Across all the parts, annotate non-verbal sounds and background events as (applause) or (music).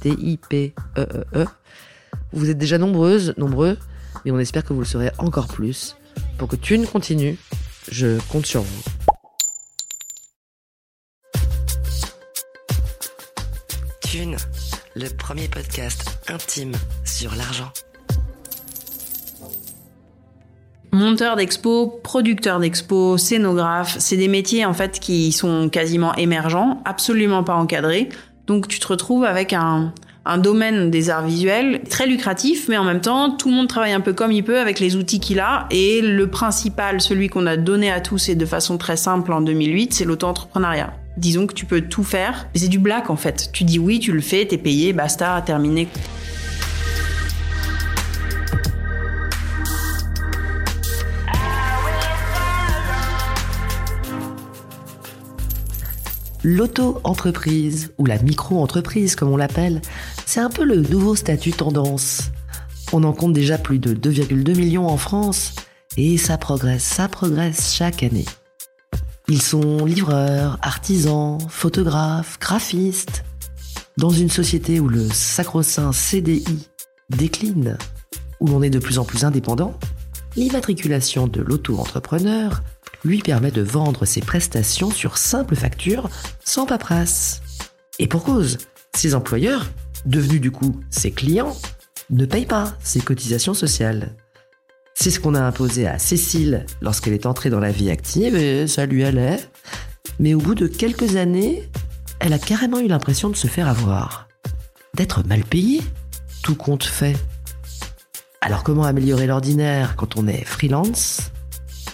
T-I-P-E-E-E. Vous êtes déjà nombreuses, nombreux, mais on espère que vous le serez encore plus. Pour que Thune continue, je compte sur vous. Thune, le premier podcast intime sur l'argent. Monteur d'expo, producteur d'expo, scénographe, c'est des métiers en fait qui sont quasiment émergents, absolument pas encadrés. Donc tu te retrouves avec un, domaine des arts visuels très lucratif, mais en même temps tout le monde travaille un peu comme il peut avec les outils qu'il a. Et le principal, celui qu'on a donné à tous et de façon très simple en 2008, c'est l'auto-entrepreneuriat. Disons que tu peux tout faire, mais c'est du black en fait. Tu dis oui, tu le fais, t'es payé, basta, terminé. L'auto-entreprise, ou la micro-entreprise comme on l'appelle, c'est un peu le nouveau statut tendance. On en compte déjà plus de 2,2 millions en France, et ça progresse, ça progresse chaque année. Ils sont livreurs, artisans, photographes, graphistes. Dans une société où le sacro-saint CDI décline, où l'on est de plus en plus indépendant, l'immatriculation de l'auto-entrepreneur lui permet de vendre ses prestations sur simple facture, sans paperasse. Et pour cause, ses employeurs, devenus du coup ses clients, ne payent pas ses cotisations sociales. C'est ce qu'on a imposé à Cécile lorsqu'elle est entrée dans la vie active et ça lui allait. Mais au bout de quelques années, elle a carrément eu l'impression de se faire avoir. D'être mal payée, tout compte fait. Alors comment améliorer l'ordinaire quand on est freelance?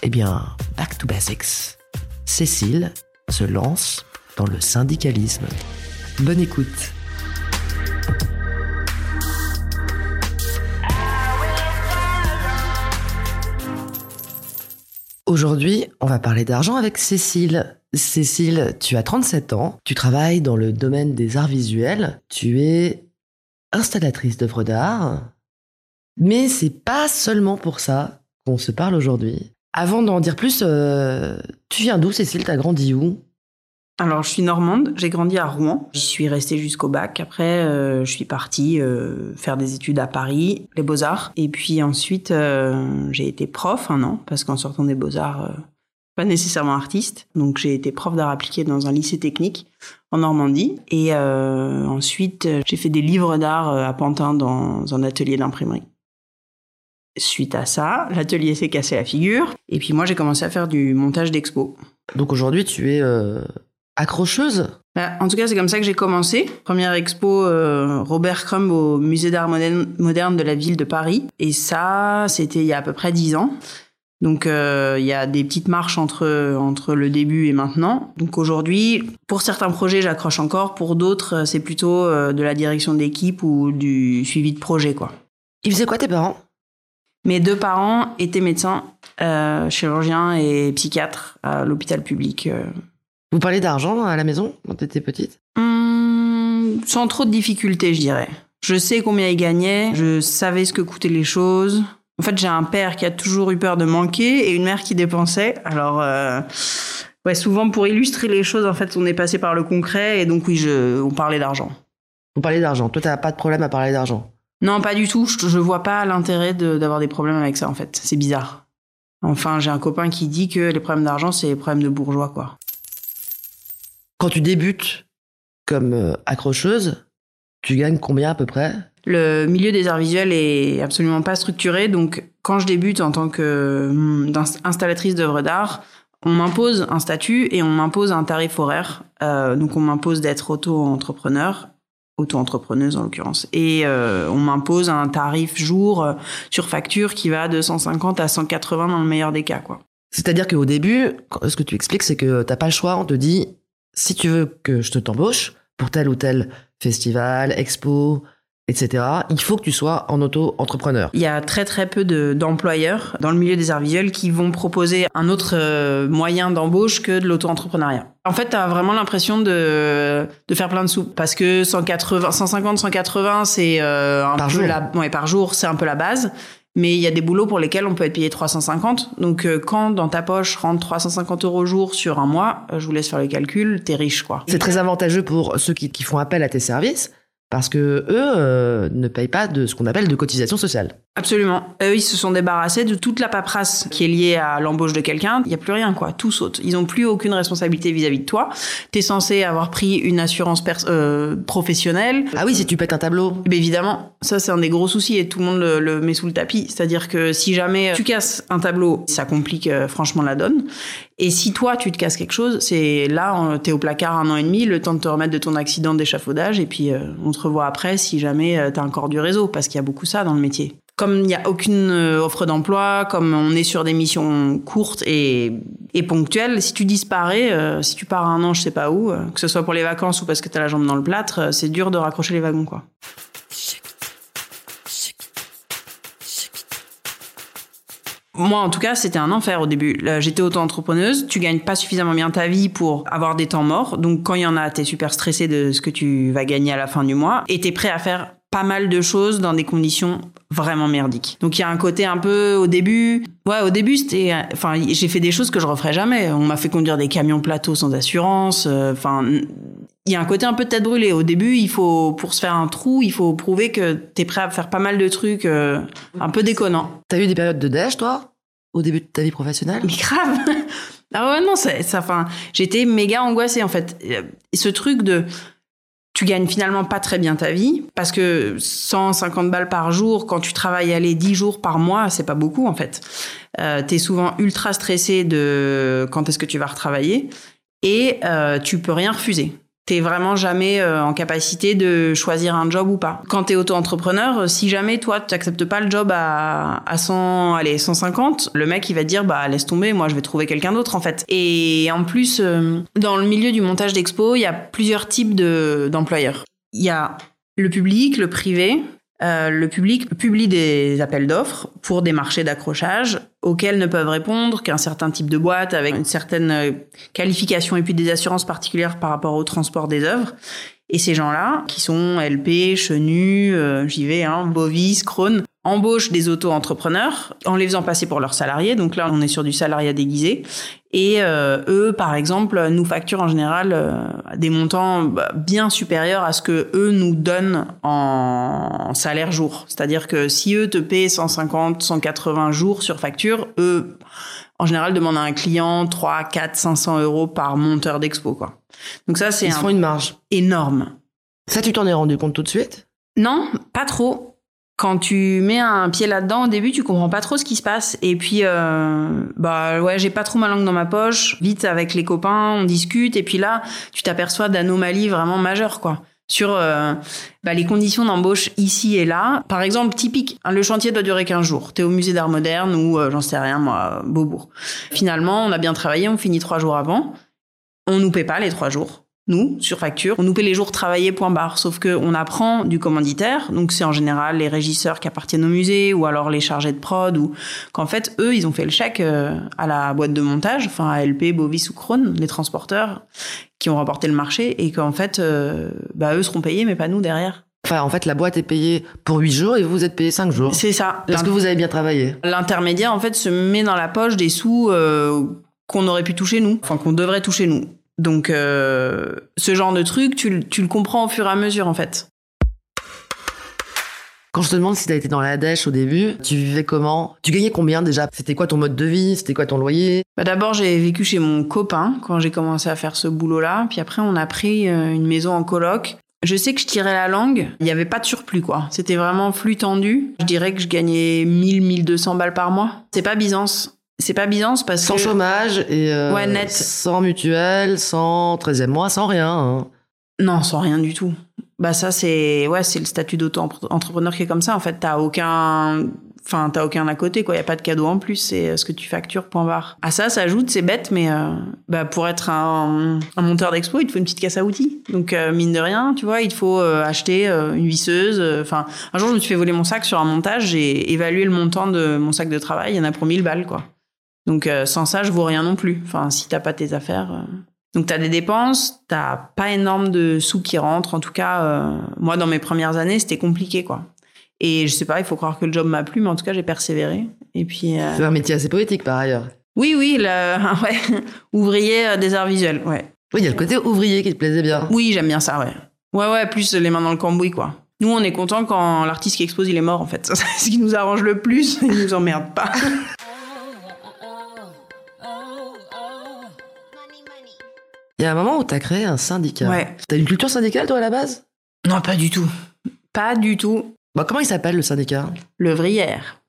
Eh bien, back to basics. Cécile se lance dans le syndicalisme. Bonne écoute. Aujourd'hui, on va parler d'argent avec Cécile. Cécile, tu as 37 ans, tu travailles dans le domaine des arts visuels, tu es installatrice d'œuvres d'art, mais c'est pas seulement pour ça qu'on se parle aujourd'hui. Avant d'en dire plus, euh, tu viens d'où Cécile? T'as grandi où? Alors, je suis normande, j'ai grandi à Rouen. J'y suis restée jusqu'au bac. Après, euh, je suis partie euh, faire des études à Paris, les Beaux-Arts. Et puis ensuite, j'ai été prof un an, parce qu'en sortant des Beaux-Arts, pas nécessairement artiste. Donc, j'ai été prof d'art appliqué dans un lycée technique en Normandie. Et ensuite, j'ai fait des livres d'art à Pantin dans un atelier d'imprimerie. Suite à ça, l'atelier s'est cassé la figure. Et puis moi, j'ai commencé à faire du montage d'expo. Donc aujourd'hui, tu es euh, accrocheuse? Bah, en tout cas, c'est comme ça que j'ai commencé. Première expo euh, Robert Crumb au musée d'art moderne, de la ville de Paris. Et ça, c'était il y a à peu près dix ans. Donc euh, il y a des petites marches entre entre le début et maintenant. Donc aujourd'hui, pour certains projets, j'accroche encore. Pour d'autres, c'est plutôt de la direction d'équipe ou du suivi de projet, quoi. Ils faisaient quoi tes parents? Mes deux parents étaient médecins, euh, chirurgiens et psychiatres à l'hôpital public. euh. Vous parlez d'argent à la maison quand t'étais petite? Hum, sans trop de difficultés, je dirais. Je sais combien ils gagnaient, je savais ce que coûtaient les choses. En fait, j'ai un père qui a toujours eu peur de manquer et une mère qui dépensait. Alors, euh, ouais, souvent pour illustrer les choses, en fait, on est passé par le concret et donc oui, je, on parlait d'argent. Vous parlez d'argent. Toi, t'as pas de problème à parler d'argent. Non, pas du tout. Je, je vois pas l'intérêt de- d'avoir des problèmes avec ça, en fait. C'est bizarre. Enfin, j'ai un copain qui dit que les problèmes d'argent, c'est les problèmes de bourgeois, quoi. Quand tu débutes comme euh, accrocheuse, tu gagnes combien à peu près? Le milieu des arts visuels est absolument pas structuré, donc quand je débute en tant que hum, installatrice d'œuvres d'art, on m'impose un statut et on m'impose un tarif horaire. Euh, donc on m'impose d'être auto-entrepreneur, auto-entrepreneuse en l'occurrence, et euh, on m'impose un tarif jour euh, sur facture qui va de 150 à 180 dans le meilleur des cas, quoi. C'est-à-dire qu'au début, ce que tu expliques, c'est que t'as pas le choix. On te dit, si tu veux que je te t'embauche pour tel ou tel festival, expo, etc. Il faut que tu sois en auto-entrepreneur. Il y a très très peu d'employeurs dans le milieu des arts visuels qui vont proposer un autre euh, moyen d'embauche que de l'auto-entrepreneuriat. En fait, tu as vraiment l'impression de, de faire plein de sous parce que 180, 150, 180, c'est euh, un par peu jour. la ouais, par jour, c'est un peu la base. Mais il y a des boulots pour lesquels on peut être payé 350. Donc euh, quand dans ta poche rentre 350 euros au jour sur un mois, euh, je vous laisse faire le calcul, t'es riche quoi. C'est très avantageux pour ceux qui, qui font appel à tes services parce que eux euh, ne payent pas de ce qu'on appelle de cotisation sociale. Absolument. Eux, ils se sont débarrassés de toute la paperasse qui est liée à l'embauche de quelqu'un. Il n'y a plus rien, quoi. Tout saute. Ils n'ont plus aucune responsabilité vis-à-vis de toi. T'es censé avoir pris une assurance pers- euh, professionnelle. Ah oui, si tu pètes un tableau. Mais évidemment, ça c'est un des gros soucis et tout le monde le, le met sous le tapis. C'est-à-dire que si jamais tu casses un tableau, ça complique euh, franchement la donne. Et si toi tu te casses quelque chose, c'est là t'es au placard un an et demi, le temps de te remettre de ton accident d'échafaudage et puis euh, on te revoit après si jamais euh, t'as encore du réseau parce qu'il y a beaucoup ça dans le métier. Comme il n'y a aucune euh, offre d'emploi, comme on est sur des missions courtes et, ponctuelles, si tu disparais, euh, si tu pars un an, je sais pas où, euh, que ce soit pour les vacances ou parce que t'as la jambe dans le plâtre, c'est dur de raccrocher les wagons, quoi. Moi, en tout cas, c'était un enfer au début. J'étais auto-entrepreneuse. Tu gagnes pas suffisamment bien ta vie pour avoir des temps morts. Donc, quand il y en a, t'es super stressé de ce que tu vas gagner à la fin du mois. Et t'es prêt à faire pas mal de choses dans des conditions vraiment merdiques. Donc, il y a un côté un peu au début. Ouais, au début, c'était. Enfin, j'ai fait des choses que je referais jamais. On m'a fait conduire des camions plateaux sans assurance. Euh, Enfin. il y a un côté un peu tête brûlée. Au début, il faut, pour se faire un trou, il faut prouver que t'es prêt à faire pas mal de trucs euh, un peu déconnants. T'as eu des périodes de déj, toi, au début de ta vie professionnelle? Mais grave (laughs) Ah ouais, non, ça, ça, enfin, j'étais méga angoissée, en fait. Et ce truc de... Tu gagnes finalement pas très bien ta vie, parce que 150 balles par jour, quand tu travailles aller 10 jours par mois, c'est pas beaucoup, en fait. Euh, T'es souvent ultra stressé de quand est-ce que tu vas retravailler, et euh, tu peux rien refuser. T'es vraiment jamais euh, en capacité de choisir un job ou pas. Quand t'es auto-entrepreneur, euh, si jamais toi tu acceptes pas le job à, à 100, allez 150, le mec il va te dire bah laisse tomber, moi je vais trouver quelqu'un d'autre en fait. Et en plus, euh, dans le milieu du montage d'expo, il y a plusieurs types de d'employeurs. Il y a le public, le privé. Euh, le public publie des appels d'offres pour des marchés d'accrochage auxquels ne peuvent répondre qu'un certain type de boîte avec une certaine euh, qualification et puis des assurances particulières par rapport au transport des œuvres. Et ces gens-là, qui sont LP, Chenu, euh, j'y vais, hein, Bovis, Krone, embauchent des auto-entrepreneurs en les faisant passer pour leurs salariés. Donc là, on est sur du salariat déguisé. Et euh, eux, par exemple, nous facturent en général euh, des montants bah, bien supérieurs à ce que eux nous donnent en salaire jour. C'est-à-dire que si eux te paient 150, 180 jours sur facture, eux, en général, demandent à un client 3, 4, 500 euros par monteur d'expo, quoi. Donc ça, c'est Ils un- font une marge. énorme. Ça, tu t'en es rendu compte tout de suite? Non, pas trop. Quand tu mets un pied là-dedans au début, tu comprends pas trop ce qui se passe. Et puis, euh, bah ouais, j'ai pas trop ma langue dans ma poche. Vite avec les copains, on discute. Et puis là, tu t'aperçois d'anomalies vraiment majeures, quoi. Sur euh, bah, les conditions d'embauche ici et là. Par exemple, typique, hein, le chantier doit durer 15 jours. T'es au musée d'art moderne ou euh, j'en sais rien, moi, Beaubourg. Finalement, on a bien travaillé, on finit trois jours avant. On nous paie pas les trois jours. Nous, sur facture, on nous paie les jours travaillés, point barre. Sauf que on apprend du commanditaire, donc c'est en général les régisseurs qui appartiennent au musée, ou alors les chargés de prod, ou qu'en fait, eux, ils ont fait le chèque euh, à la boîte de montage, enfin à LP, Bovis ou Krone, les transporteurs, qui ont remporté le marché, et qu'en fait, euh, bah, eux seront payés, mais pas nous derrière. Enfin, en fait, la boîte est payée pour 8 jours et vous êtes payé 5 jours. C'est ça. Parce que vous avez bien travaillé? L'intermédiaire, en fait, se met dans la poche des sous euh, qu'on aurait pu toucher nous, enfin qu'on devrait toucher nous. Donc, euh, ce genre de truc, tu, le- tu le comprends au fur et à mesure, en fait. Quand je te demande si t'as été dans la dèche au début, tu vivais comment? Tu gagnais combien déjà? C'était quoi ton mode de vie? C'était quoi ton loyer? Bah d'abord, j'ai vécu chez mon copain quand j'ai commencé à faire ce boulot-là. Puis après, on a pris euh, une maison en coloc. Je sais que je tirais la langue. Il n'y avait pas de surplus, quoi. C'était vraiment flux tendu. Je dirais que je gagnais 1000, 1200 balles par mois. C'est pas Byzance. C'est pas Byzance parce Sans que... chômage et euh, Ouais, net. sans mutuelle, sans 13e mois, sans rien. hein. Non, sans rien du tout. Bah ça c'est ouais, c'est le statut d'auto-entrepreneur qui est comme ça en fait, t'as aucun enfin t'as aucun à côté quoi, y a pas de cadeau en plus, c'est euh, ce que tu factures point barre. À ça s'ajoute, c'est bête mais euh, bah pour être un, un monteur d'expo, il te faut une petite caisse à outils. Donc euh, mine de rien, tu vois, il te faut euh, acheter euh, une visseuse, euh, enfin un jour je me suis fait voler mon sac sur un montage, j'ai évalué le montant de mon sac de travail, il y en a pour 1000 balles quoi. Donc euh, sans ça, je vaux rien non plus. Enfin si t'as pas tes affaires euh, donc t'as des dépenses, t'as pas énorme de sous qui rentrent. En tout cas, euh, moi dans mes premières années, c'était compliqué quoi. Et je sais pas, il faut croire que le job m'a plu, mais en tout cas j'ai persévéré. Et puis euh, C'est un métier assez poétique par ailleurs. oui oui, le, (laughs) ouais, ouvrier des arts visuels, ouais. Oui, il y a le côté ouvrier qui te plaisait bien. Oui j'aime bien ça, ouais. Ouais ouais, plus les mains dans le cambouis quoi. Nous on est content quand l'artiste qui expose il est mort en fait. (laughs) C'est ce qui nous arrange le plus. Il nous emmerde pas. (laughs) Il y a un moment où t'as créé un syndicat. Ouais. T'as une culture syndicale toi à la base? Non pas du tout. Pas du tout. Bah, Comment il s'appelle le syndicat? L'œuvrière.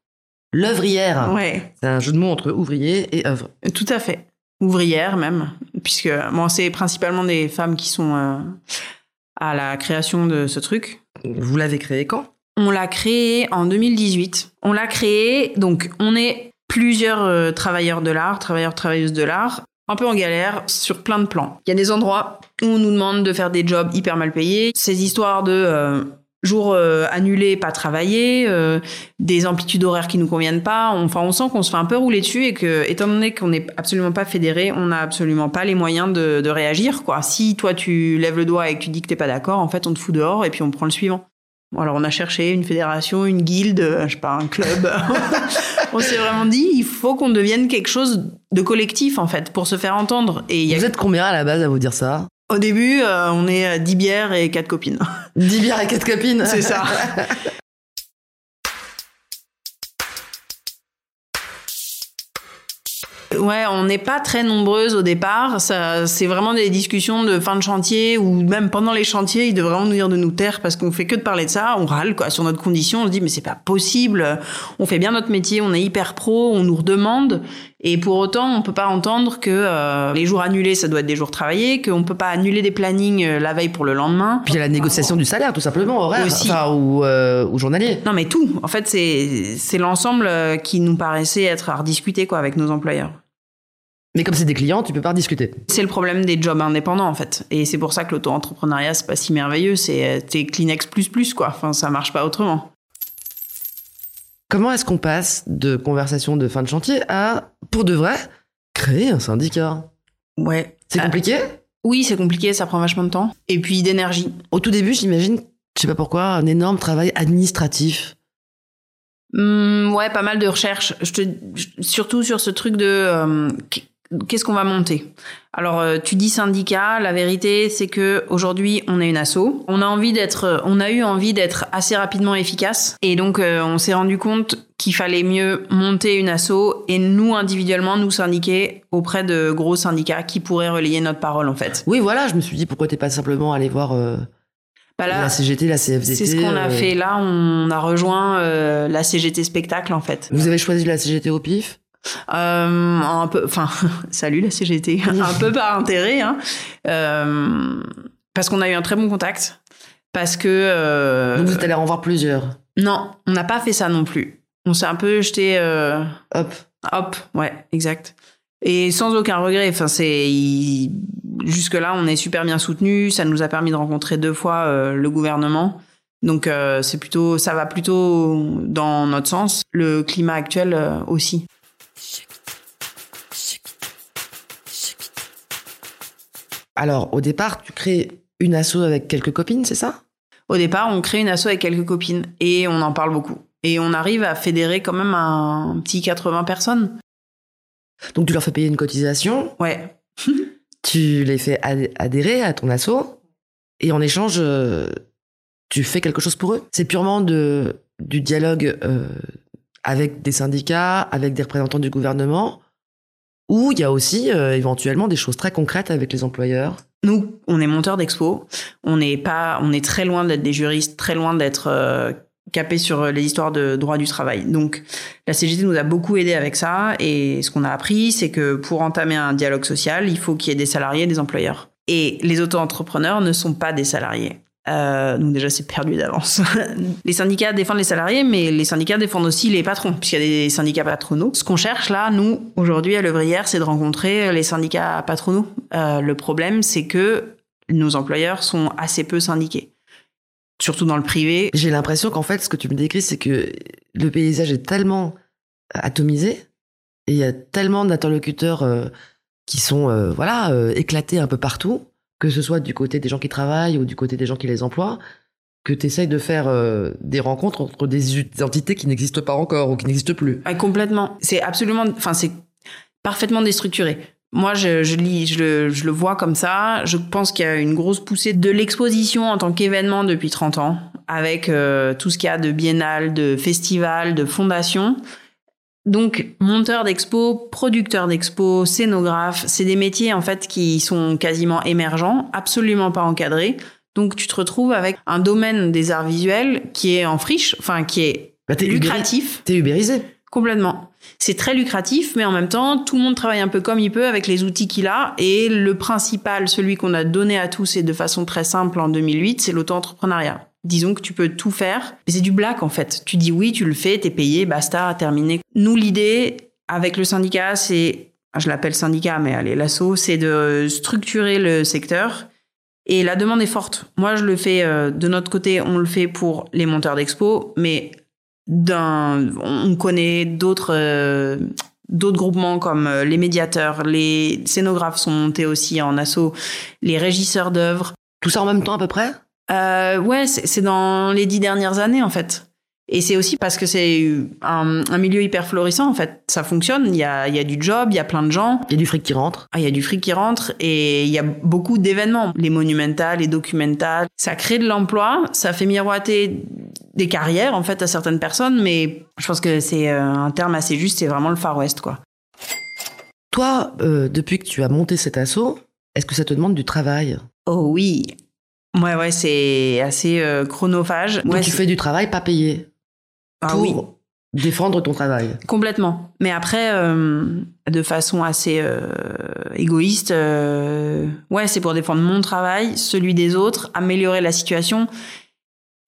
L'œuvrière. Ouais. C'est un jeu de mots entre ouvrier et œuvre. Tout à fait. Ouvrière même, puisque bon, c'est principalement des femmes qui sont euh, à la création de ce truc. Vous l'avez créé quand? On l'a créé en 2018. On l'a créé, donc on est plusieurs euh, travailleurs de l'art, travailleurs, travailleuses de l'art, un peu en galère sur plein de plans. Il y a des endroits où on nous demande de faire des jobs hyper mal payés. Ces histoires de euh, jours euh, annulés, pas travaillés, euh, des amplitudes horaires qui nous conviennent pas. On- Enfin, on sent qu'on se fait un peu rouler dessus et que, étant donné qu'on n'est absolument pas fédéré, on n'a absolument pas les moyens de, réagir. Quoi. Si toi tu lèves le doigt et que tu dis que t'es pas d'accord, en fait, on te fout dehors et puis on prend le suivant. Bon, Alors on a cherché une fédération, une guilde, je sais pas, un club. (laughs) on s'est vraiment dit, il faut qu'on devienne quelque chose de collectif en fait pour se faire entendre. Et il y a Vous êtes combien à la base à vous dire ça? Au début, euh, on est à 10 bières et quatre copines. 10 bières et 4 copines. C'est ça. (laughs) Ouais, on n'est pas très nombreuses au départ. Ça, c'est vraiment des discussions de fin de chantier ou même pendant les chantiers, ils devraient vraiment nous dire de nous taire parce qu'on fait que de parler de ça. On râle sur notre condition. On se dit mais c'est pas possible. On fait bien notre métier, on est hyper pro, on nous redemande et pour autant on peut pas entendre que euh, les jours annulés ça doit être des jours travaillés, qu'on peut pas annuler des plannings euh, la veille pour le lendemain. Puis il y a la négociation du salaire, tout simplement, horaire. Aussi. Enfin, ou, euh, ou journalier. Non, mais tout. En fait, c'est c'est l'ensemble euh, qui nous paraissait être à rediscuter quoi avec nos employeurs. Mais comme c'est des clients, tu peux pas discuter. C'est le problème des jobs indépendants en fait, et c'est pour ça que l'auto-entrepreneuriat c'est pas si merveilleux. C'est t'es Kleenex plus plus quoi. Enfin, ça marche pas autrement. Comment est-ce qu'on passe de conversation de fin de chantier à, pour de vrai, créer un syndicat? Ouais. C'est Ah, compliqué? oui, c'est compliqué, ça prend vachement de temps. Et puis d'énergie. Au tout début, j'imagine, je sais pas pourquoi, un énorme travail administratif. Hum, ouais, pas mal de recherches. Je te, je- surtout sur ce truc de euh, qu'est-ce qu'on va monter? Alors, euh, tu dis syndicat. La vérité, c'est que aujourd'hui, on est une asso. On a envie d'être, on a eu envie d'être assez rapidement efficace, et donc euh, on s'est rendu compte qu'il fallait mieux monter une asso et nous individuellement nous syndiquer auprès de gros syndicats qui pourraient relayer notre parole en fait. Oui, voilà, je me suis dit pourquoi t'es pas simplement allé voir euh, Bah là, la CGT, la CFDT. c'est ce qu'on a euh, fait là. On a rejoint euh, la CGT spectacle en fait. Vous avez choisi la CGT au pif? Euh, un peu, enfin, (laughs) salut la (laughs) CGT, un peu par intérêt, hein, Euh, parce qu'on a eu un très bon contact, parce que euh, Donc vous êtes allé en voir plusieurs. non, on n'a pas fait ça non plus. On s'est un peu jeté, euh, Hop. hop, ouais, exact, et sans aucun regret. Enfin, c'est il- jusque là, on est super bien soutenu. Ça nous a permis de rencontrer deux fois euh, le gouvernement. Donc euh, c'est plutôt, ça va plutôt dans notre sens. Le climat actuel euh, aussi. Alors, au départ, tu crées une asso avec quelques copines, c'est ça? Au départ, on crée une asso avec quelques copines et on en parle beaucoup. Et on arrive à fédérer quand même un petit 80 personnes. Donc tu leur fais payer une cotisation, Ouais. (laughs) tu les fais ad- adhérer à ton asso, et en échange, euh, tu fais quelque chose pour eux? C'est purement de du dialogue euh, avec des syndicats, avec des représentants du gouvernement, ou il y a aussi euh, éventuellement des choses très concrètes avec les employeurs Nous, on est monteurs d'expo. On pas, on est très loin d'être des juristes, très loin d'être euh, capés sur les histoires de droit du travail. Donc, la CGT nous a beaucoup aidé avec ça. Et ce qu'on a appris, c'est que pour entamer un dialogue social, il faut qu'il y ait des salariés et des employeurs. Et les auto-entrepreneurs ne sont pas des salariés. Euh, donc déjà, c'est perdu d'avance. (laughs) les syndicats défendent les salariés, mais les syndicats défendent aussi les patrons, puisqu'il y a des syndicats patronaux. Ce qu'on cherche là, nous, aujourd'hui à l'œuvrière, c'est de rencontrer les syndicats patronaux. Euh, le problème, c'est que nos employeurs sont assez peu syndiqués. Surtout dans le privé. J'ai l'impression qu'en fait, ce que tu me décris, c'est que le paysage est tellement atomisé et il y a tellement d'interlocuteurs euh, qui sont euh, voilà euh, éclatés un peu partout que ce soit du côté des gens qui travaillent ou du côté des gens qui les emploient, que tu essayes de faire euh, des rencontres entre des entités qui n'existent pas encore ou qui n'existent plus. Ah, complètement. C'est absolument, enfin, c'est parfaitement déstructuré. Moi, je, lis, je le, je le vois comme ça. Je pense qu'il y a une grosse poussée de l'exposition en tant qu'événement depuis 30 ans, avec euh, tout ce qu'il y a de biennale, de festival, de fondation. Donc, monteur d'expo, producteur d'expo, scénographe, c'est des métiers en fait qui sont quasiment émergents, absolument pas encadrés. Donc, tu te retrouves avec un domaine des arts visuels qui est en friche, enfin qui est Bah, t'es lucratif. T'es ubérisé. Complètement. C'est très lucratif, mais en même temps, tout le monde travaille un peu comme il peut avec les outils qu'il a. Et le principal, celui qu'on a donné à tous et de façon très simple en 2008, c'est l'auto-entrepreneuriat. Disons que tu peux tout faire. Mais c'est du black, en fait. Tu dis oui, tu le fais, t'es payé, basta, terminé. Nous, l'idée, avec le syndicat, c'est, je l'appelle syndicat, mais allez, l'assaut, c'est de structurer le secteur. Et la demande est forte. Moi, je le fais euh, de notre côté, on le fait pour les monteurs d'expo, mais on connaît d'autres euh, groupements comme euh, les médiateurs, les scénographes sont montés aussi en assaut, les régisseurs d'œuvres. Tout ça en même temps à peu près? Euh, ouais, c'est dans les dix dernières années en fait. Et c'est aussi parce que c'est un, un milieu hyper florissant en fait. Ça fonctionne, il y a, y a du job, il y a plein de gens. Il y a du fric qui rentre. Ah, il y a du fric qui rentre et il y a beaucoup d'événements. Les monumentales, les documentales. Ça crée de l'emploi, ça fait miroiter des carrières en fait à certaines personnes, mais je pense que c'est euh, un terme assez juste, c'est vraiment le Far West quoi. Toi, euh, depuis que tu as monté cet assaut, est-ce que ça te demande du travail? Oh oui. Ouais, ouais, c'est assez euh, chronophage. Donc Ouais, tu fais du travail pas payé Ah pour oui. défendre ton travail. Complètement. Mais après, euh, de façon assez euh, égoïste, ouais, c'est pour défendre mon travail, celui des autres, améliorer la situation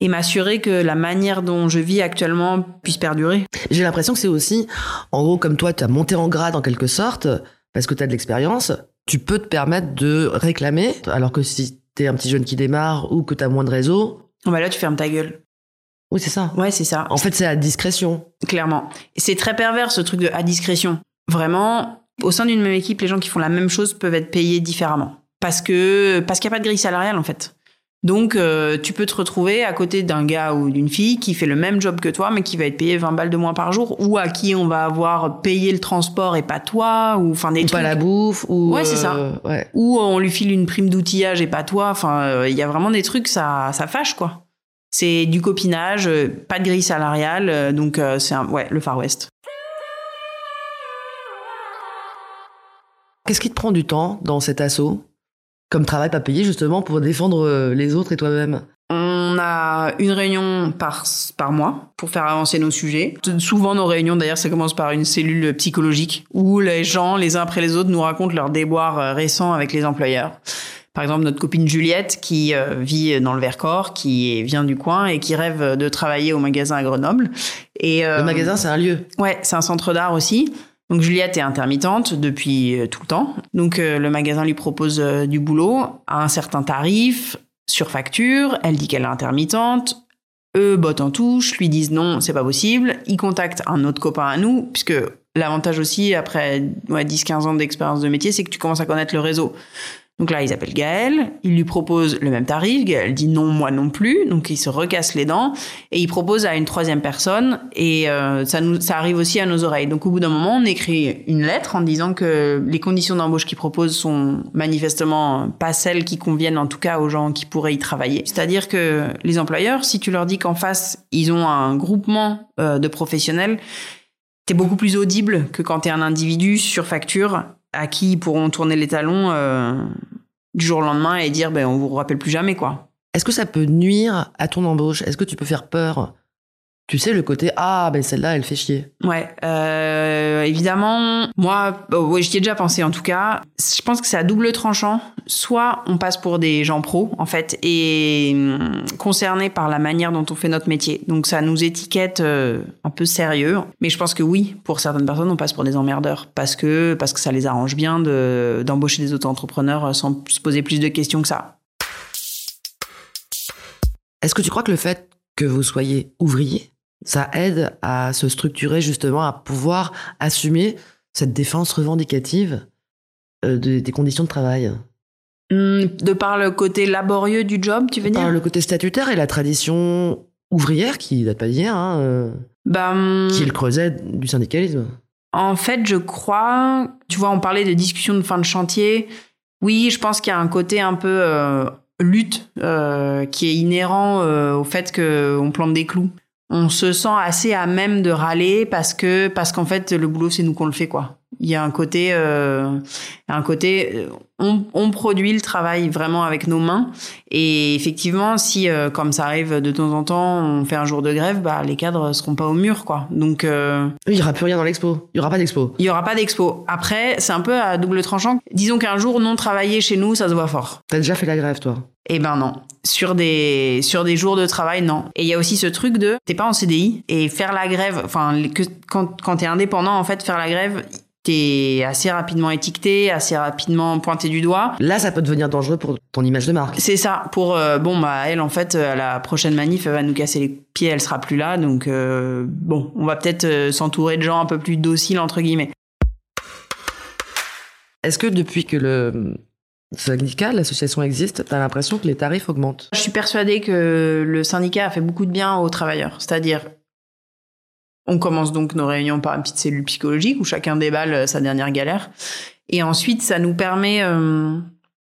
et m'assurer que la manière dont je vis actuellement puisse perdurer. J'ai l'impression que c'est aussi, en gros, comme toi, tu as monté en grade en quelque sorte, parce que tu as de l'expérience, tu peux te permettre de réclamer, alors que si tu es un petit jeune qui démarre ou que tu as moins de réseau, Bon, bah là, tu fermes ta gueule. oui, c'est ça. Ouais, c'est ça. En fait, c'est à discrétion. Clairement. C'est très pervers ce truc de à discrétion. Vraiment, au sein d'une même équipe, les gens qui font la même chose peuvent être payés différemment. Parce que parce qu'il n'y a pas de grille salariale en fait. Donc euh, tu peux te retrouver à côté d'un gars ou d'une fille qui fait le même job que toi mais qui va être payé 20 balles de moins par jour ou à qui on va avoir payé le transport et pas toi ou enfin des Ou trucs pas la bouffe, ou. Ouais, c'est ça. euh, ouais. ou on lui file une prime d'outillage et pas toi. Enfin, euh, il y a vraiment des trucs, ça, ça fâche, quoi. C'est du copinage, pas de grille salariale, donc c'est un, ouais, le Far West. Qu'est-ce qui te prend du temps dans cet assaut? Comme travail pas payé, justement, pour défendre euh, les autres et toi-même On a une réunion par, par mois pour faire avancer nos sujets. Souvent, nos réunions, d'ailleurs, ça commence par une cellule psychologique où les gens, les uns après les autres, nous racontent leurs déboires euh, récents avec les employeurs. Par exemple, notre copine Juliette, qui euh, vit dans le Vercors, qui vient du coin et qui rêve de travailler au magasin à Grenoble. Et, euh, Le magasin, c'est un lieu. Ouais, c'est un centre d'art aussi. Donc Juliette est intermittente depuis euh, tout le temps. Donc euh, le magasin lui propose euh, du boulot à un certain tarif, sur facture. Elle dit qu'elle est intermittente. Eux bottent en touche, lui disent non, c'est pas possible. Ils contactent un autre copain à nous, puisque l'avantage aussi, après ouais, 10-15 ans d'expérience de métier, c'est que tu commences à connaître le réseau. Donc là, ils appellent Gaël, ils lui proposent le même tarif, Gaël dit non, moi non plus, donc ils se recassent les dents et ils proposent à une troisième personne et euh, ça, nous, ça arrive aussi à nos oreilles. Donc au bout d'un moment, on écrit une lettre en disant que les conditions d'embauche qu'ils proposent sont manifestement pas celles qui conviennent en tout cas aux gens qui pourraient y travailler. C'est-à-dire que les employeurs, si tu leur dis qu'en face, ils ont un groupement euh, de professionnels, t'es beaucoup plus audible que quand t'es un individu sur facture à qui pourront tourner les talons euh, du jour au lendemain et dire ben on vous rappelle plus jamais quoi. Est-ce que ça peut nuire à ton embauche? Est-ce que tu peux faire peur tu sais, le côté Ah, ben celle-là, elle fait chier. Ouais, euh, évidemment, moi, oh, ouais, j'y ai déjà pensé en tout cas. Je pense que c'est à double tranchant. Soit on passe pour des gens pros, en fait, et hum, concernés par la manière dont on fait notre métier. Donc ça nous étiquette euh, un peu sérieux. Mais je pense que oui, pour certaines personnes, on passe pour des emmerdeurs. Parce que, parce que ça les arrange bien de, d'embaucher des auto-entrepreneurs sans se poser plus de questions que ça. Est-ce que tu crois que le fait que vous soyez ouvrier ça aide à se structurer justement, à pouvoir assumer cette défense revendicative euh, des conditions de travail. Mmh, de par le côté laborieux du job, tu veux dire? Par le côté statutaire et la tradition ouvrière qui date pas d'hier, hein, euh, bah, mmh. qui est le creuset du syndicalisme. En fait, je crois, tu vois, on parlait de discussion de fin de chantier. Oui, je pense qu'il y a un côté un peu euh, lutte qui est inhérent au fait qu'on plante des clous on se sent assez à même de râler parce que parce qu'en fait le boulot c'est nous qu'on le fait quoi. Il y a un côté euh, un côté euh, on, on, produit le travail vraiment avec nos mains et effectivement si euh, comme ça arrive de temps en temps on fait un jour de grève bah les cadres seront pas au mur quoi. Donc euh, il y aura plus rien dans l'expo. Il y aura pas d'expo. Il y aura pas d'expo. Après c'est un peu à double tranchant. Disons qu'un jour non travaillé chez nous ça se voit fort. T'as déjà fait la grève toi? Eh ben non. Sur des, sur des jours de travail, non. Et il y a aussi ce truc de, t'es pas en CDI et faire la grève, enfin, que, quand, quand t'es indépendant, en fait, faire la grève, t'es assez rapidement étiqueté, assez rapidement pointé du doigt. Là, ça peut devenir dangereux pour ton image de marque. C'est ça. Pour euh, bon bah elle en fait à la prochaine manif elle va nous casser les pieds, elle sera plus là donc euh, bon on va peut-être euh, s'entourer de gens un peu plus dociles entre guillemets. Est-ce que depuis que le syndicat, l'association existe, tu as l'impression que les tarifs augmentent? Je suis persuadée que le syndicat a fait beaucoup de bien aux travailleurs. C'est-à-dire, on commence donc nos réunions par une petite cellule psychologique où chacun déballe sa dernière galère. Et ensuite, ça nous permet euh,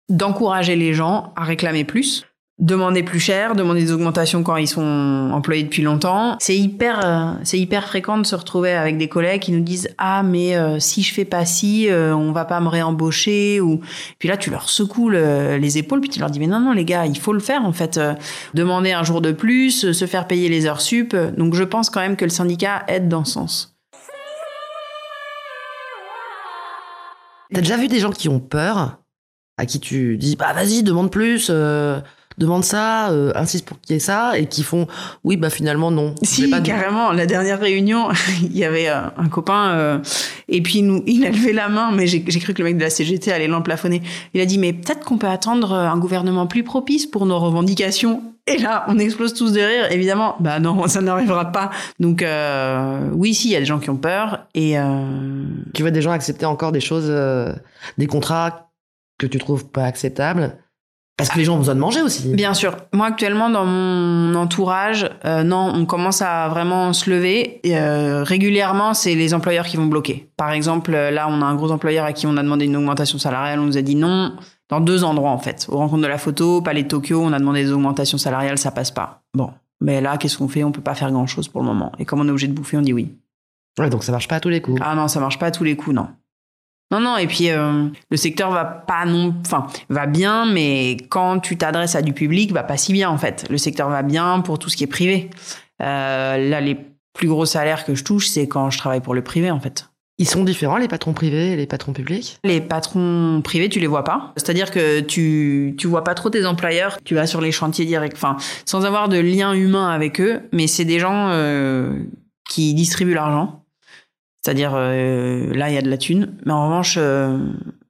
d'encourager les gens à réclamer plus demander plus cher, demander des augmentations quand ils sont employés depuis longtemps. C'est hyper, euh, c'est hyper fréquent de se retrouver avec des collègues qui nous disent ah mais euh, si je fais pas ci, euh, on va pas me réembaucher ou puis là tu leur secoues les épaules puis tu leur dis mais non non les gars il faut le faire en fait, demander un jour de plus, se faire payer les heures sup. Donc je pense quand même que le syndicat aide dans ce sens. T'as déjà vu des gens qui ont peur, à qui tu dis bah vas-y demande plus demande ça, euh, insiste pour qu'il y ait ça, et qui font oui, bah finalement non. Si, carrément. La dernière réunion, (laughs) il y avait euh, un copain, euh, et puis nous, il a levé la main, mais j'ai cru que le mec de la CGT allait l'emplafonner. Il a dit mais peut-être qu'on peut attendre un gouvernement plus propice pour nos revendications. Et là, on explose tous de rire. Évidemment, bah non, (laughs) ça n'arrivera pas. Donc oui, si, il y a des gens qui ont peur, et tu vois des gens accepter encore des choses, des contrats que tu trouves pas acceptables parce que les gens ont besoin de manger aussi. Bien sûr. Moi, actuellement, dans mon entourage, euh, non, on commence à vraiment se lever. Et, euh, régulièrement, c'est les employeurs qui vont bloquer. Par exemple, là, on a un gros employeur à qui on a demandé une augmentation salariale. On nous a dit non. Dans deux endroits, en fait. Au rencontre de la photo, Palais de Tokyo, on a demandé des augmentations salariales, ça passe pas. Bon. Mais là, qu'est-ce qu'on fait? On peut pas faire grand chose pour le moment. Et comme on est obligé de bouffer, on dit oui. Ouais, donc ça marche pas à tous les coups. Ah non, ça marche pas à tous les coups, non. Non, non, et puis euh, le secteur va pas non, enfin va bien, mais quand tu t'adresses à du public, va pas si bien en fait. Le secteur va bien pour tout ce qui est privé. Euh, là, les plus gros salaires que je touche, c'est quand je travaille pour le privé en fait. Ils sont différents les patrons privés et les patrons publics? Les patrons privés, tu les vois pas. C'est-à-dire que tu tu vois pas trop tes employeurs. Tu vas sur les chantiers direct, enfin sans avoir de lien humain avec eux, mais c'est des gens euh, qui distribuent l'argent c'est-à-dire, euh, là, il y a de la thune. Mais en revanche, euh,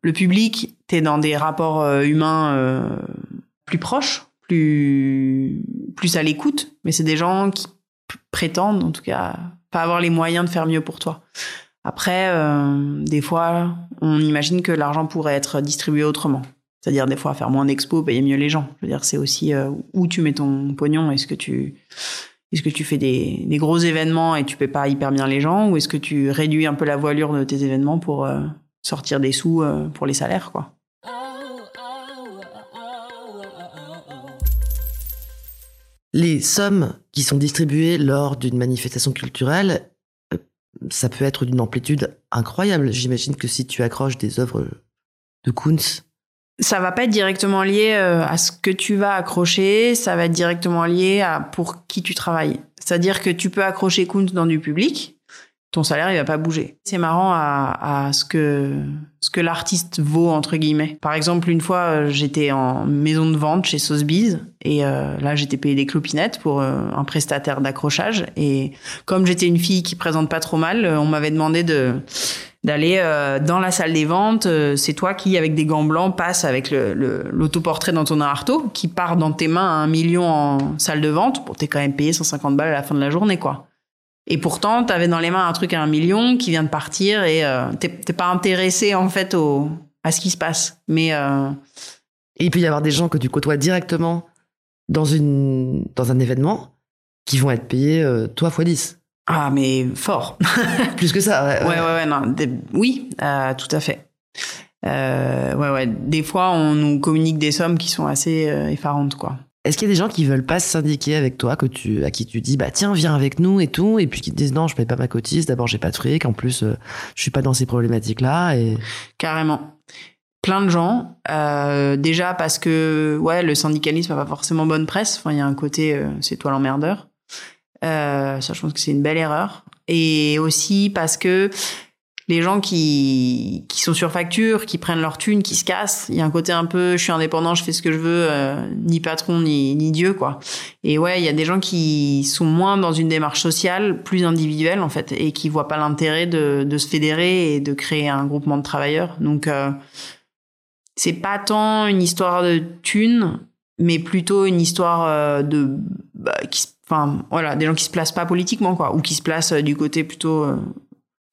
le public, t'es dans des rapports euh, humains plus proches, plus, plus à l'écoute. Mais c'est des gens qui prétendent, en tout cas, pas avoir les moyens de faire mieux pour toi. Après, des fois, on imagine que l'argent pourrait être distribué autrement. C'est-à-dire des fois faire moins d'expos, payer mieux les gens. Je veux c'est aussi où tu mets ton pognon. Est-ce que tu est-ce que tu fais des, gros événements et tu paies pas hyper bien les gens, ou est-ce que tu réduis un peu la voilure de tes événements pour sortir des sous pour les salaires, quoi? Les sommes qui sont distribuées lors d'une manifestation culturelle, euh, ça peut être d'une amplitude incroyable. J'imagine que si tu accroches des œuvres de Kunz, ça va pas être directement lié euh, à ce que tu vas accrocher, ça va être directement lié à pour qui tu travailles. C'est-à-dire que tu peux accrocher Kunz dans du public, ton salaire il va pas bouger. C'est marrant à, ce que ce que l'artiste vaut entre guillemets. Par exemple, une fois euh, j'étais en maison de vente chez Sotheby's et euh, là j'étais payé des clopinettes pour euh, un prestataire d'accrochage et comme j'étais une fille qui présente pas trop mal, on m'avait demandé de d'aller dans la salle des ventes. c'est toi qui, avec des gants blancs, passe avec l'autoportrait le, d'Antonin Artaud, qui part dans tes mains à un million en salle de vente. Pour t'es quand même payé 150 balles à la fin de la journée, quoi. Et pourtant, tu avais dans les mains un truc à un million qui vient de partir et euh, t'es pas intéressé en fait au, à ce qui se passe. Mais euh... et il peut y avoir des gens que tu côtoies directement dans une dans un événement qui vont être payés euh, toi fois 10. Ah mais fort. (laughs) Plus que ça. Ouais ouais ouais, non, oui, euh, tout à fait. Euh, ouais ouais, des fois on nous communique des sommes qui sont assez effarantes quoi. Est-ce qu'il y a des gens qui veulent pas se syndiquer avec toi, que tu, à qui tu dis, bah tiens, viens avec nous et tout, et puis qui te disent non, je paye pas ma cotise, d'abord j'ai pas de fric, en plus euh, je suis pas dans ces problématiques-là. Et... Carrément. Plein de gens. Euh, déjà parce que ouais, le syndicalisme a pas forcément bonne presse. Enfin, il y a un côté, euh, c'est toi l'emmerdeur. ça, je pense que c'est une belle erreur. Et aussi parce que les gens qui, qui sont sur facture, qui prennent leur thune, qui se cassent. Il y a un côté un peu, je suis indépendant, je fais ce que je veux, euh, ni patron, ni, ni Dieu, quoi. Et ouais, il y a des gens qui sont moins dans une démarche sociale, plus individuelle, en fait, et qui voient pas l'intérêt de, de se fédérer et de créer un groupement de travailleurs. Donc, euh, c'est pas tant une histoire de thune, mais plutôt une histoire euh, de, bah, qui, enfin, voilà, des gens qui se placent pas politiquement, quoi, ou qui se placent euh, du côté plutôt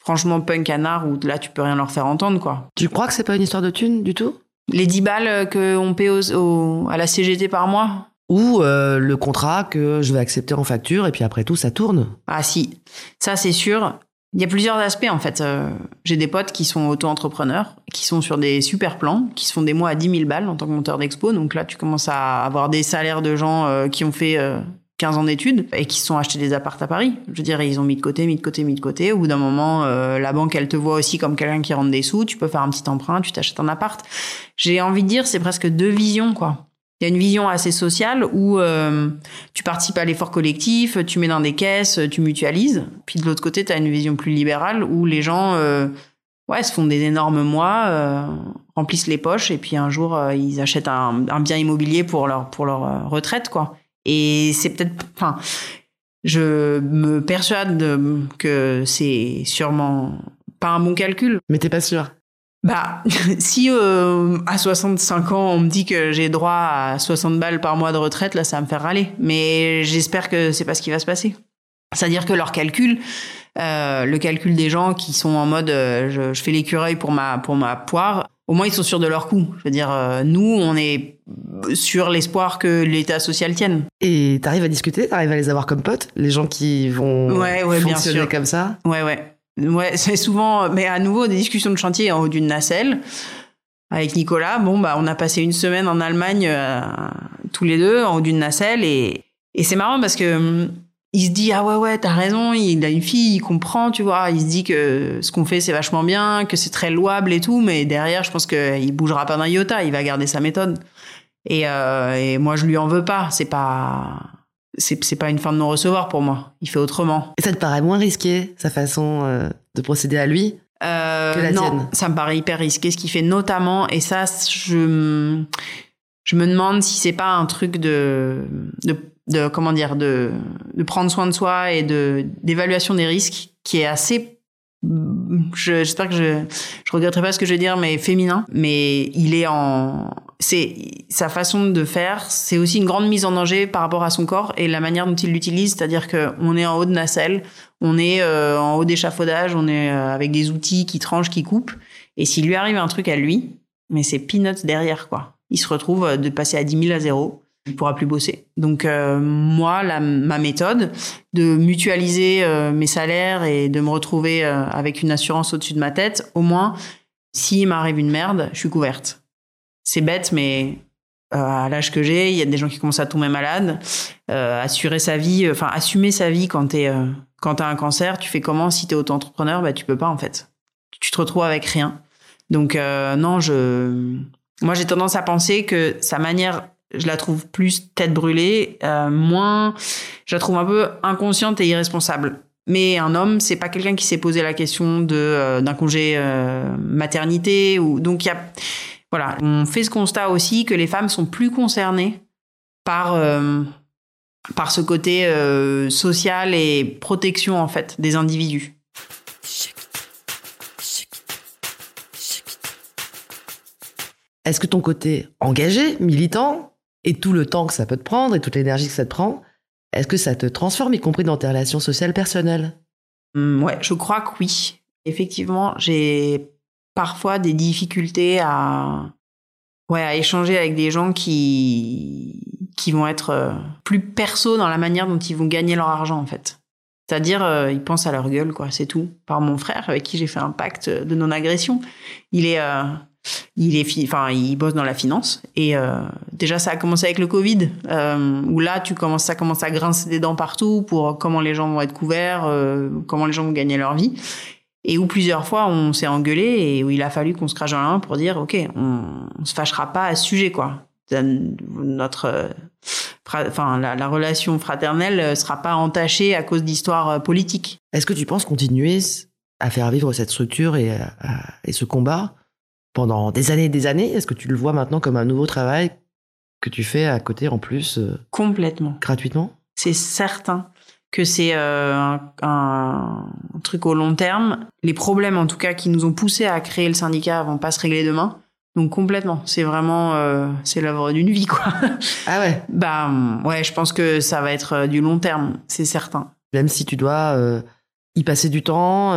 franchement punk canard où là tu peux rien leur faire entendre quoi. Tu crois que c'est pas une histoire de thunes du tout? Les 10 balles euh, qu'on paie au, à la CGT par mois? Ou euh, le contrat que je vais accepter en facture et puis après tout ça tourne. Ah si, ça c'est sûr. Il y a plusieurs aspects en fait. Euh, j'ai des potes qui sont auto-entrepreneurs, qui sont sur des super plans, qui se font des mois à 10 000 balles en tant que monteur d'expo. Donc là, tu commences à avoir des salaires de gens qui ont fait 15 ans d'études et qui se sont achetés des appartes à Paris. Je veux dire, ils ont mis de côté, mis de côté, mis de côté. Au bout d'un moment, euh, la banque, elle te voit aussi comme quelqu'un qui rentre des sous. Tu peux faire un petit emprunt, tu t'achètes un appart. J'ai envie de dire, c'est presque deux visions, quoi. Il y a une vision assez sociale où euh, tu participes à l'effort collectif, tu mets dans des caisses, tu mutualises. Puis de l'autre côté, tu as une vision plus libérale où les gens euh, ouais, se font des énormes mois, remplissent les poches et puis un jour, ils achètent un, un, bien immobilier pour leur, pour leur retraite, quoi. Et c'est peut-être, enfin, je me persuade que c'est sûrement pas un bon calcul. Mais t'es pas sûr? Bah, (laughs) si euh, à 65 ans on me dit que j'ai droit à 60 balles par mois de retraite, là ça va me faire râler. Mais j'espère que c'est pas ce qui va se passer. C'est-à-dire que leur calcul, euh, le calcul des gens qui sont en mode euh, je, je, fais l'écureuil pour ma pour ma poire, au moins ils sont sûrs de leur coup. Je veux dire, euh, nous, on est sur l'espoir que l'État social tienne. Et t'arrives à discuter, t'arrives à les avoir comme potes, les gens qui vont ouais, ouais, fonctionner bien sûr. comme ça. Ouais, ouais, ouais. C'est souvent, mais à nouveau des discussions de chantier en haut d'une nacelle. Avec Nicolas, bon bah on a passé une semaine en Allemagne tous les deux en haut d'une nacelle et et c'est marrant parce que hum, il se dit ah ouais ouais t'as raison il a une fille il comprend tu vois. Il se dit que ce qu'on fait c'est vachement bien que c'est très louable et tout mais derrière je pense que il bougera pas d'un iota il va garder sa méthode. Et, euh, et moi je lui en veux pas. C'est pas c'est c'est pas une fin de non recevoir pour moi. Il fait autrement. Et ça te paraît moins risqué sa façon euh, de procéder à lui euh, que la non tienne. ça me paraît hyper risqué ce qu'il fait notamment. Et ça je je me demande si c'est pas un truc de, de de comment dire de, de prendre soin de soi et de d'évaluation des risques qui est assez j'espère que je je regretterai pas ce que je vais dire mais féminin. Mais il est en c'est sa façon de faire c'est aussi une grande mise en danger par rapport à son corps et la manière dont il l'utilise. C'est-à-dire que on est en haut de nacelle on est euh, en haut d'échafaudage on est euh, avec des outils qui tranchent qui coupent. Et s'il lui arrive un truc à lui mais c'est peanuts derrière quoi. Il se retrouve de passer à 10 000 à zéro. Il pourra plus bosser. Donc euh, moi, ma méthode de mutualiser euh, mes salaires et de me retrouver euh, avec une assurance au-dessus de ma tête, au moins, s'il m'arrive une merde, je suis couverte. C'est bête, mais à l'âge que j'ai, il y a des gens qui commencent à tomber malades. assurer sa vie, enfin assumer sa vie quand t'es quand t'as un cancer, tu fais comment? Si t'es auto-entrepreneur Bah tu peux pas en fait. Tu te retrouves avec rien. Donc non, je moi j'ai tendance à penser que sa manière je la trouve plus tête brûlée, euh, moins, je la trouve un peu inconsciente et irresponsable. Mais un homme, c'est pas quelqu'un qui s'est posé la question de euh, d'un congé euh, maternité ou donc il y a voilà, on fait ce constat aussi que les femmes sont plus concernées par par ce côté social et protection en fait des individus. Est-ce que ton côté engagé, militant, et tout le temps que ça peut te prendre et toute l'énergie que ça te prend, est-ce que ça te transforme, y compris dans tes relations sociales personnelles? Mmh, Ouais, je crois que oui. Effectivement, j'ai parfois des difficultés à, ouais, à échanger avec des gens qui, qui vont être euh, plus perso dans la manière dont ils vont gagner leur argent, en fait. C'est-à-dire, euh, ils pensent à leur gueule, quoi, c'est tout. Par mon frère, avec qui j'ai fait un pacte de non-agression. Il est, euh, il est, enfin, il bosse dans la finance. Et euh, déjà, ça a commencé avec le Covid, euh, où là, tu commences, ça commence à grincer des dents partout pour comment les gens vont être couverts, euh, comment les gens vont gagner leur vie. Et où plusieurs fois, on s'est engueulé et où il a fallu qu'on se crache dans la main pour dire, ok, on, on se fâchera pas à ce sujet, quoi. Notre, enfin, la, la relation fraternelle sera pas entachée à cause d'histoires politiques. Est-ce que tu penses continuer à faire vivre cette structure et ce combat pendant des années et des années Est-ce que tu le vois maintenant comme un nouveau travail que tu fais à côté en plus euh, Complètement. Gratuitement? C'est certain que c'est euh, un, un, truc au long terme. Les problèmes, en tout cas, qui nous ont poussé à créer le syndicat vont pas se régler demain. Donc complètement, c'est vraiment euh, c'est l'œuvre d'une vie quoi. (laughs) Ah ouais? bah ouais, je pense que ça va être du long terme, c'est certain. Même si tu dois y passer du temps,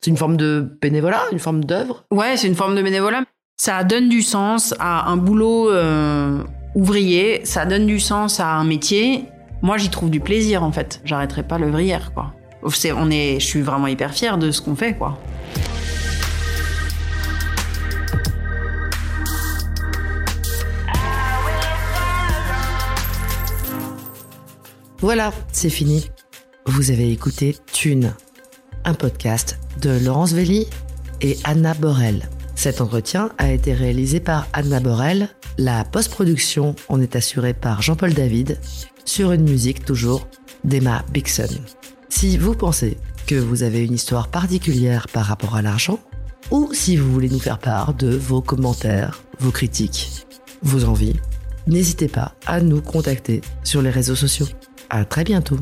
c'est une forme de bénévolat, une forme d'œuvre? Ouais, c'est une forme de bénévolat. Ça donne du sens à un boulot euh, ouvrier, ça donne du sens à un métier. Moi, j'y trouve du plaisir en fait. J'arrêterai pas l'œuvrière quoi. on est, je suis vraiment hyper fière de ce qu'on fait quoi. Voilà, c'est fini. Vous avez écouté Thune, un podcast de Laurence Velli et Anna Borel. Cet entretien a été réalisé par Anna Borel. La post-production en est assurée par Jean-Paul David sur une musique toujours d'Emma Bixon. Si vous pensez que vous avez une histoire particulière par rapport à l'argent, ou si vous voulez nous faire part de vos commentaires, vos critiques, vos envies, n'hésitez pas à nous contacter sur les réseaux sociaux. À très bientôt.